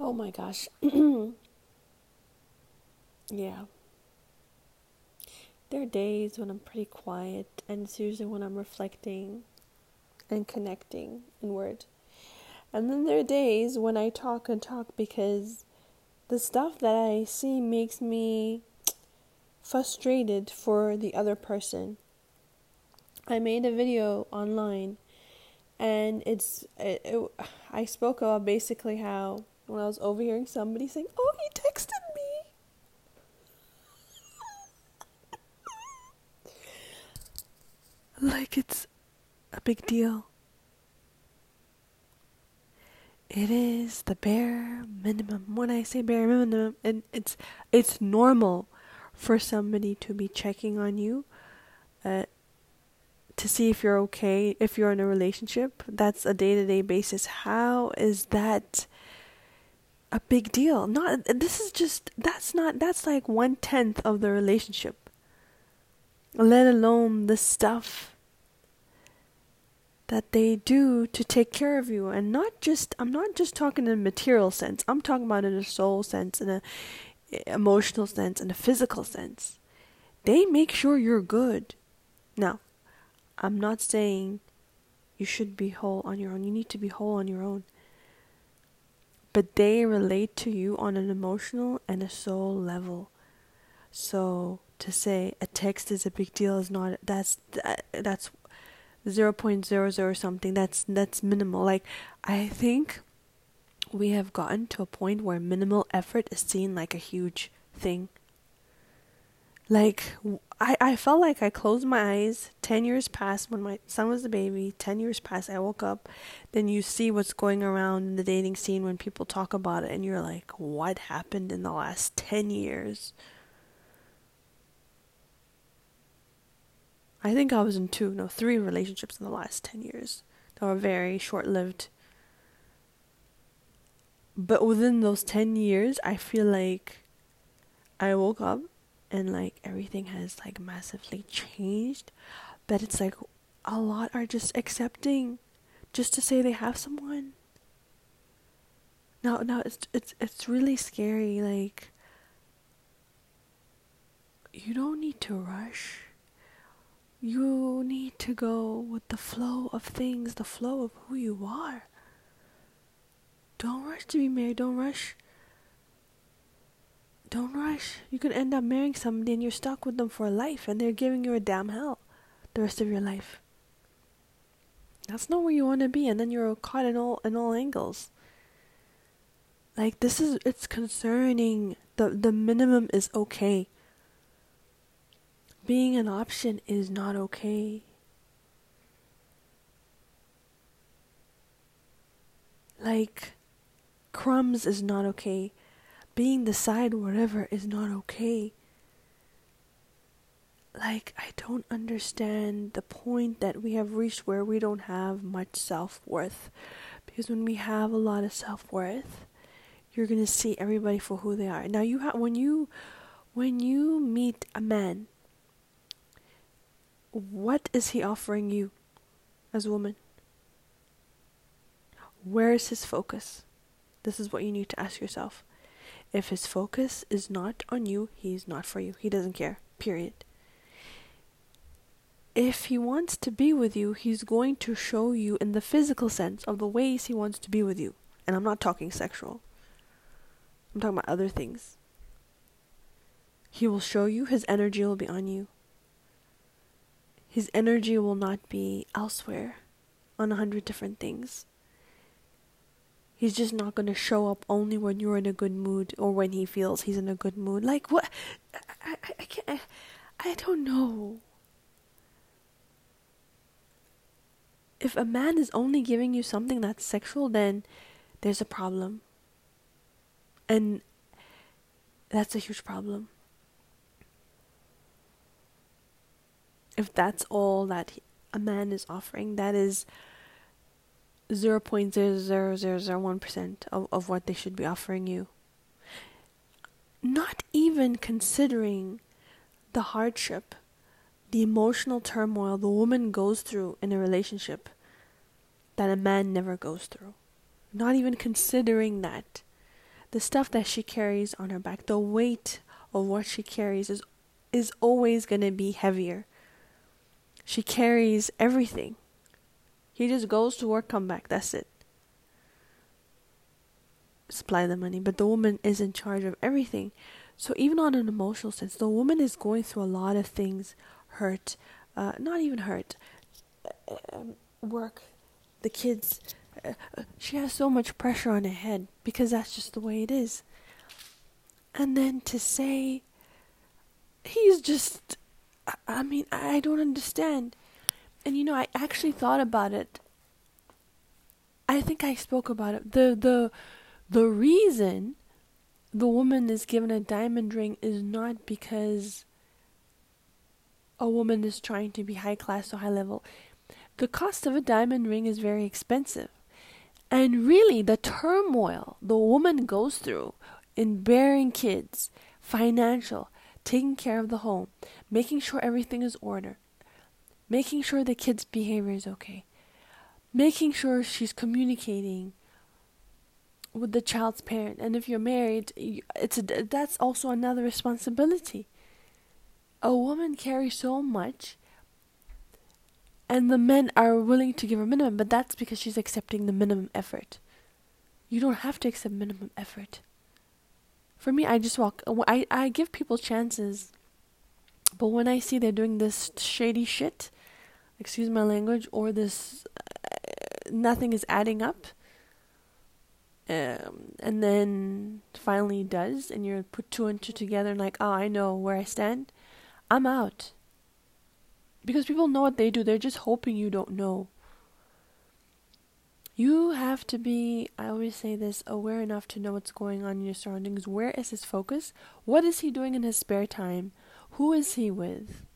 Oh my gosh. yeah. There are days when I'm pretty quiet, and it's usually when I'm reflecting and connecting inward. And then there are days when I talk and talk because the stuff that I see makes me frustrated for the other person. I made a video online and it's it, it, I spoke about basically how when I was overhearing somebody saying, "Oh, he texted me." like it's a big deal. It is the bare minimum. When I say bare minimum, and it's it's normal for somebody to be checking on you, uh, to see if you're okay, if you're in a relationship. That's a day to day basis. How is that a big deal? Not this is just that's not that's like one tenth of the relationship. Let alone the stuff that they do to take care of you and not just I'm not just talking in a material sense. I'm talking about in a soul sense, in a emotional sense, in a physical sense. They make sure you're good. Now, I'm not saying you should be whole on your own. You need to be whole on your own. But they relate to you on an emotional and a soul level. So to say a text is a big deal is not that's that, that's 0.00 something. That's that's minimal. Like i think we have gotten to a point where minimal effort is seen like a huge thing like I, I felt like I closed my eyes. Ten years passed when my son was a baby. Ten years passed. I woke up. Then you see what's going around in the dating scene when people talk about it, and you're like, what happened in the last ten years? I think I was in two, no, three relationships in the last 10 years that were very short lived. But within those 10 years, I feel like I woke up and like everything has like massively changed. But it's like a lot are just accepting just to say they have someone. No, no, it's it's it's really scary like you don't need to rush you need to go with the flow of things, the flow of who you are. Don't rush to be married. Don't rush. Don't rush. You could end up marrying somebody and you're stuck with them for life and they're giving you a damn hell the rest of your life. That's not where you want to be and then you're caught in all in all angles. Like this is it's concerning. The the minimum is okay being an option is not okay. Like, crumbs is not okay. Being the side whatever is not okay. Like, I don't understand the point that we have reached where we don't have much self worth. Because when we have a lot of self worth, you're gonna see everybody for who they are. Now, you have when you when you meet a man what is he offering you as a woman? Where is his focus? This is what you need to ask yourself. If his focus is not on you, he's not for you. He doesn't care. Period. If he wants to be with you, he's going to show you in the physical sense of the ways he wants to be with you. And I'm not talking sexual. I'm talking about other things. He will show you, his energy will be on you his energy will not be elsewhere on a hundred different things. He's just not going to show up only when you're in a good mood or when he feels he's in a good mood. Like, what? I, I, I can't. I, I don't know. If a man is only giving you something that's sexual, then there's a problem. And that's a huge problem. if that's all that a man is offering, that is 0.00001% of, of what they should be offering you. Not even considering the hardship, the emotional turmoil the woman goes through in a relationship that a man never goes through. Not even considering that. the stuff that she carries on her back, the weight of what she carries is is always going to be heavier. She carries everything. He just goes to work, come back. That's it. Supply the money, but the woman is in charge of everything. So even on an emotional sense, the woman is going through a lot of things, hurt, uh, not even hurt, um, work, the kids. Uh, she has so much pressure on her head because that's just the way it is. And then to say, he's just, I mean, I don't understand. And you know, I actually thought about it. I think I spoke about it. The the the reason the woman is given a diamond ring is not because a woman is trying to be high class or high level. The cost of a diamond ring is very expensive. And really, the turmoil the woman goes through in bearing kids, financial, taking care of the home, making sure everything is order, making sure the kid's behavior is okay, making sure she's communicating with the child's parent. And if you're married, it's a, that's also another responsibility. A woman carries so much and the men are willing to give her minimum, but that's because she's accepting the minimum effort. You don't have to accept minimum effort. For me, I just walk. I I give people chances, but when I see they're doing this shady shit, excuse my language, or this, uh, nothing is adding up. Um, and then finally does, and you're put two and two together, and like, oh, I know where I stand. I'm out because people know what they do. They're just hoping you don't know. You have to be, I always say this, aware enough to know what's going on in your surroundings. Where is his focus? What is he doing in his spare time? Who is he with?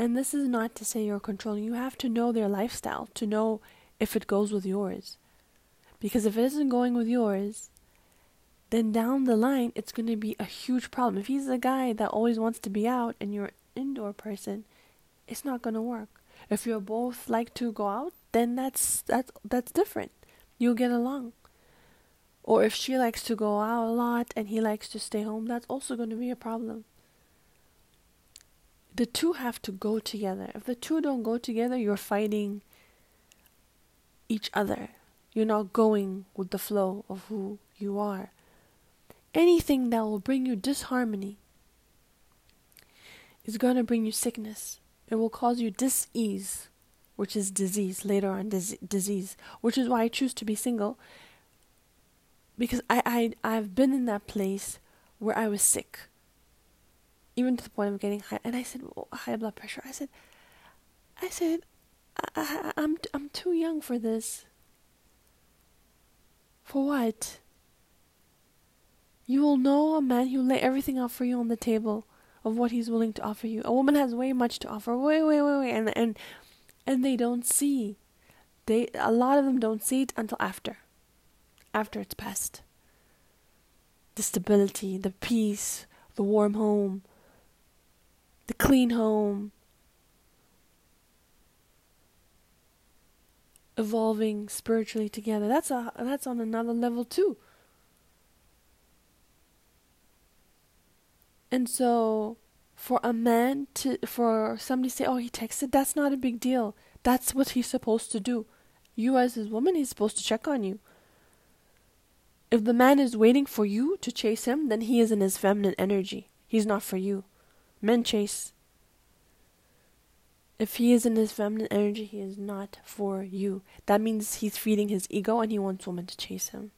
And this is not to say you're controlling. You have to know their lifestyle to know if it goes with yours. Because if it isn't going with yours, then down the line it's going to be a huge problem. If he's a guy that always wants to be out and you're an indoor person, it's not gonna work. If you both like to go out, then that's that's that's different. You'll get along. Or if she likes to go out a lot and he likes to stay home, that's also going to be a problem. The two have to go together. If the two don't go together, you're fighting each other. You're not going with the flow of who you are. Anything that will bring you disharmony is going to bring you sickness. It will cause you disease, which is disease, later on dis- disease, which is why I choose to be single. Because I, I, I've been in that place where I was sick, even to the point of getting high. And I said, well, high blood pressure. I said, I said, I, I, I'm, I'm too young for this. For what? You will know a man who lay everything out for you on the table of what he's willing to offer you. A woman has way much to offer. Way, way, way, way, and and and they don't see. They a lot of them don't see it until after. After it's past. The stability, the peace, the warm home, the clean home. Evolving spiritually together. That's a that's on another level too. And so for a man to for somebody to say, "Oh, he texted," that's not a big deal. That's what he's supposed to do. You as his woman, he's supposed to check on you. If the man is waiting for you to chase him, then he is in his feminine energy. He's not for you. Men chase. If he is in his feminine energy, he is not for you. That means he's feeding his ego and he wants women to chase him.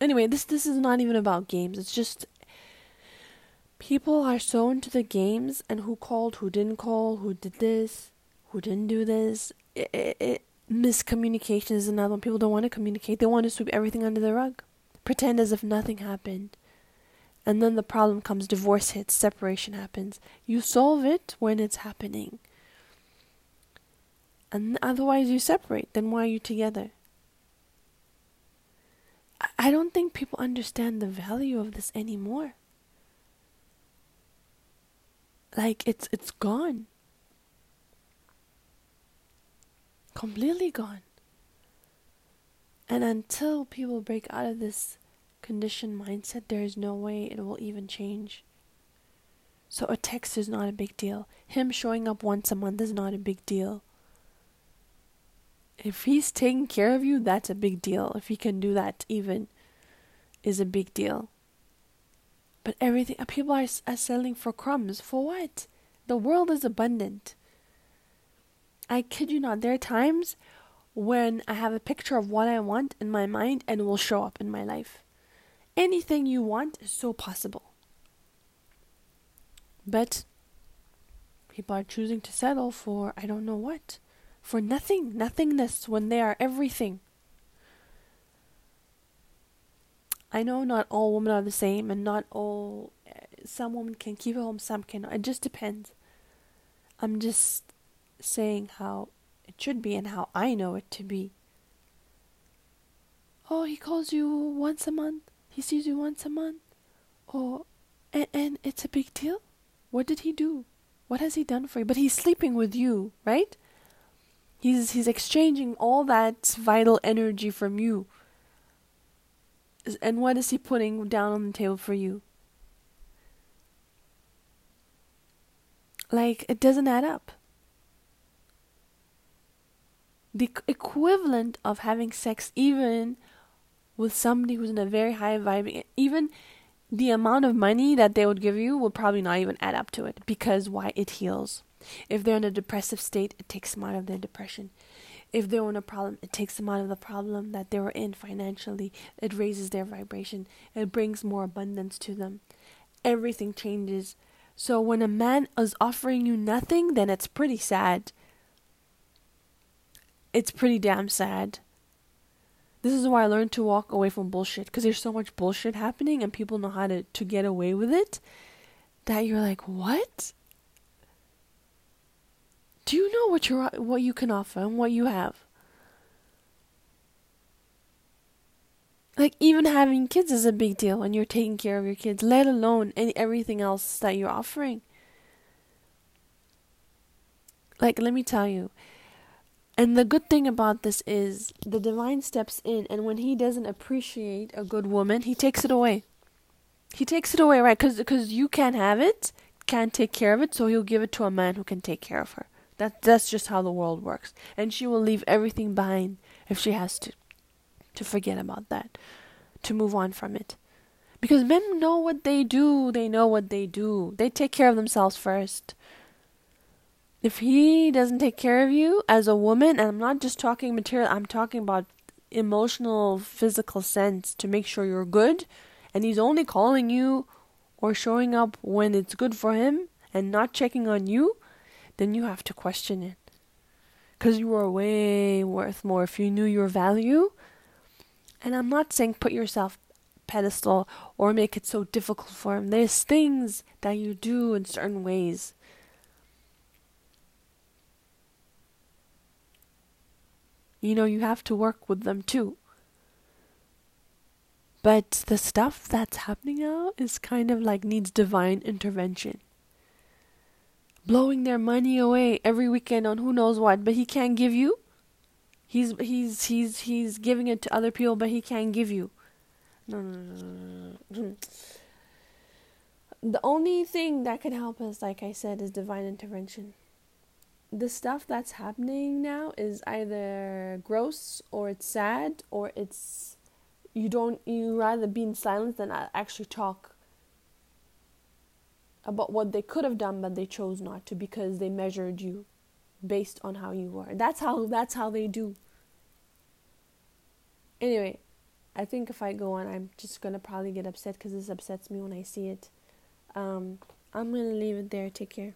Anyway, this this is not even about games. It's just people are so into the games and who called, who didn't call, who did this, who didn't do this. It, it, it, miscommunication is another one. People don't want to communicate. They want to sweep everything under the rug, pretend as if nothing happened. And then the problem comes divorce hits, separation happens. You solve it when it's happening. And otherwise, you separate. Then why are you together? I don't think people understand the value of this anymore like it's it's gone completely gone And until people break out of this conditioned mindset, there is no way it will even change. So a text is not a big deal. Him showing up once a month is not a big deal. If he's taking care of you, that's a big deal. If he can do that, even, is a big deal. But everything, uh, people are, are selling for crumbs. For what? The world is abundant. I kid you not, there are times when I have a picture of what I want in my mind and it will show up in my life. Anything you want is so possible. But people are choosing to settle for I don't know what. For nothing, nothingness when they are everything. I know not all women are the same and not all uh, some women can keep a home, some cannot. It just depends. I'm just saying how it should be and how I know it to be. Oh, he calls you once a month. He sees you once a month. Oh, and, and it's a big deal? What did he do? What has he done for you? But he's sleeping with you, right? He's he's exchanging all that vital energy from you. And what is he putting down on the table for you? Like it doesn't add up. The equivalent of having sex even with somebody who's in a very high vibe even the amount of money that they would give you will probably not even add up to it because why it heals. If they're in a depressive state, it takes them out of their depression. If they're in a problem, it takes them out of the problem that they were in financially. It raises their vibration. It brings more abundance to them. Everything changes. So when a man is offering you nothing, then it's pretty sad. It's pretty damn sad. This is why I learned to walk away from bullshit because there's so much bullshit happening and people know how to, to get away with it that you're like, what? Do you know what you what you can offer and what you have? Like even having kids is a big deal when you're taking care of your kids, let alone any everything else that you're offering. Like let me tell you, and the good thing about this is the divine steps in, and when he doesn't appreciate a good woman, he takes it away. He takes it away, right? Because because you can't have it, can't take care of it, so he'll give it to a man who can take care of her. That that's just how the world works, and she will leave everything behind if she has to, to forget about that, to move on from it, because men know what they do. They know what they do. They take care of themselves first if he doesn't take care of you as a woman, and I'm not just talking material, I'm talking about emotional, physical sense to make sure you're good, and he's only calling you or showing up when it's good for him and not checking on you, then you have to question it. Because you are way worth more if you knew your value. And I'm not saying put yourself pedestal or make it so difficult for him. There's things that you do in certain ways You know, you have to work with them too. But the stuff that's happening now is kind of like needs divine intervention. Blowing their money away every weekend on who knows what, but he can't give you. He's he's he's he's giving it to other people, but he can't give you. No, no, no, no. The only thing that can help us, like I said, is divine intervention the stuff that's happening now is either gross or it's sad or it's you don't you rather be in silence than actually talk about what they could have done but they chose not to because they measured you based on how you were. That's how that's how they do. Anyway i think if i go on i'm just gonna probably get upset because this upsets me when i see it. Um, i'm gonna leave it there. Take care